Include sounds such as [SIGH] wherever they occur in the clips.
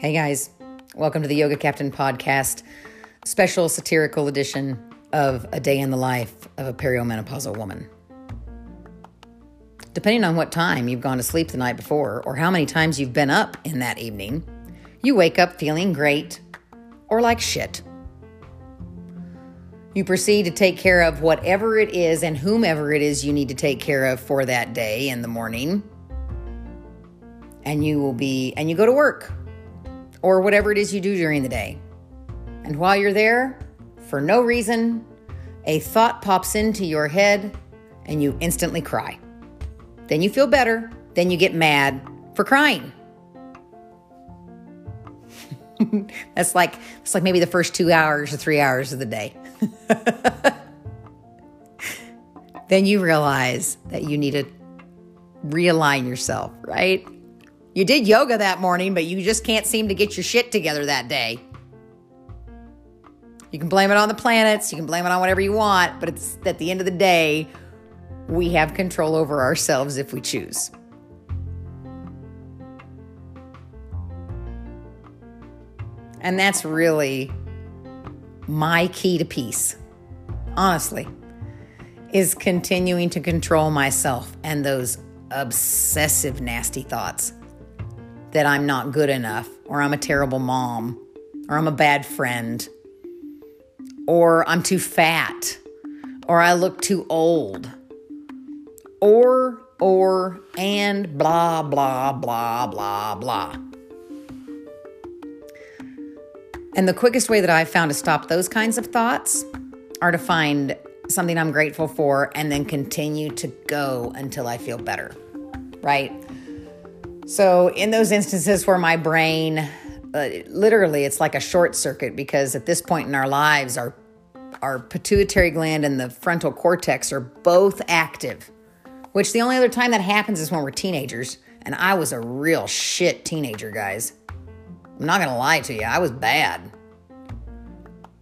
Hey guys, welcome to the Yoga Captain podcast, special satirical edition of A Day in the Life of a Perimenopausal Woman. Depending on what time you've gone to sleep the night before or how many times you've been up in that evening, you wake up feeling great or like shit. You proceed to take care of whatever it is and whomever it is you need to take care of for that day in the morning. And you will be, and you go to work or whatever it is you do during the day. And while you're there, for no reason, a thought pops into your head and you instantly cry. Then you feel better, then you get mad for crying. [LAUGHS] that's like it's like maybe the first 2 hours or 3 hours of the day. [LAUGHS] then you realize that you need to realign yourself, right? You did yoga that morning, but you just can't seem to get your shit together that day. You can blame it on the planets, you can blame it on whatever you want, but it's at the end of the day, we have control over ourselves if we choose. And that's really my key to peace, honestly, is continuing to control myself and those obsessive, nasty thoughts that I'm not good enough, or I'm a terrible mom, or I'm a bad friend, or I'm too fat, or I look too old, or, or, and blah, blah, blah, blah, blah. And the quickest way that I've found to stop those kinds of thoughts are to find something I'm grateful for and then continue to go until I feel better, right? So, in those instances where my brain uh, literally it's like a short circuit because at this point in our lives our our pituitary gland and the frontal cortex are both active which the only other time that happens is when we're teenagers. And i was a real shit teenager guys. I'm not gonna lie to you i was bad.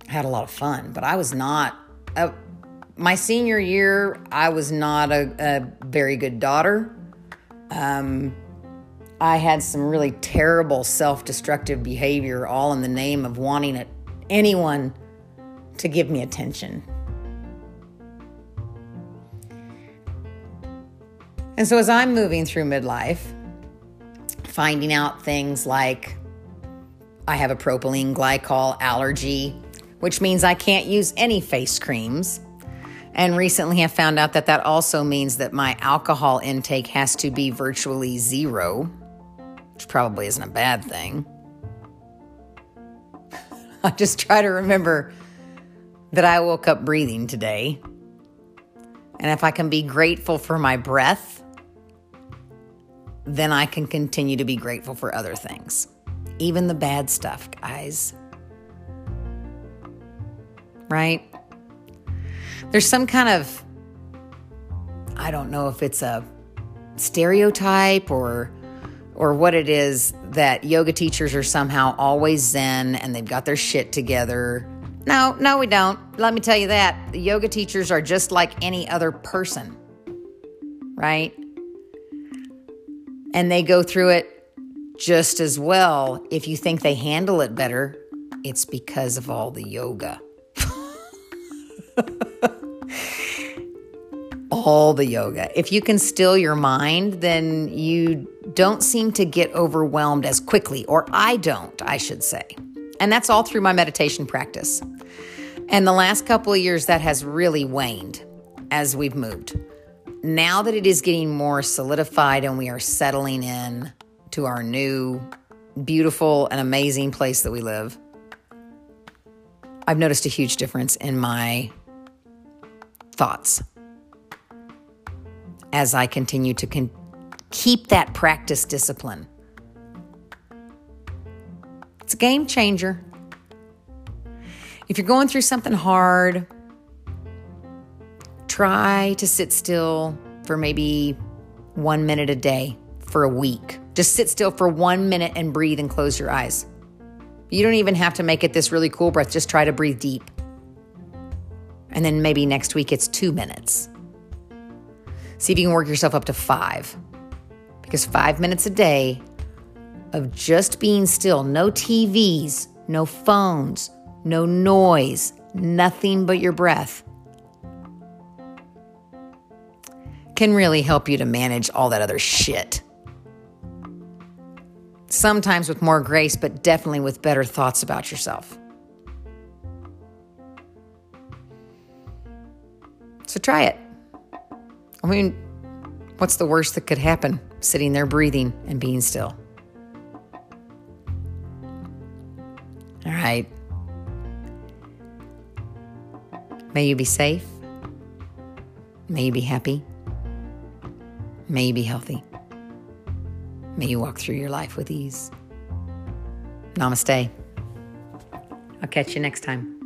I had a lot of fun but i was not uh, my senior year i was not a, a very good daughter. Um, I had some really terrible self destructive behavior, all in the name of wanting it, anyone to give me attention. And so, as I'm moving through midlife, finding out things like I have a propylene glycol allergy, which means I can't use any face creams. And recently I found out that that also means that my alcohol intake has to be virtually zero which probably isn't a bad thing. [LAUGHS] I just try to remember that I woke up breathing today. And if I can be grateful for my breath, then I can continue to be grateful for other things, even the bad stuff, guys. Right? There's some kind of, I don't know if it's a stereotype or or what it is that yoga teachers are somehow always zen and they've got their shit together. No, no, we don't. Let me tell you that. The yoga teachers are just like any other person, right? And they go through it just as well. If you think they handle it better, it's because of all the yoga. [LAUGHS] all the yoga. If you can still your mind, then you don't seem to get overwhelmed as quickly, or I don't, I should say. And that's all through my meditation practice. And the last couple of years, that has really waned as we've moved. Now that it is getting more solidified and we are settling in to our new, beautiful, and amazing place that we live, I've noticed a huge difference in my thoughts as I continue to con- keep that practice discipline. It's a game changer. If you're going through something hard, try to sit still for maybe one minute a day for a week. Just sit still for one minute and breathe and close your eyes. You don't even have to make it this really cool breath. Just try to breathe deep. And then maybe next week it's two minutes. See if you can work yourself up to five. Because five minutes a day of just being still, no TVs, no phones, no noise, nothing but your breath, can really help you to manage all that other shit. Sometimes with more grace, but definitely with better thoughts about yourself. So try it. I mean, what's the worst that could happen? Sitting there breathing and being still. All right. May you be safe. May you be happy. May you be healthy. May you walk through your life with ease. Namaste. I'll catch you next time.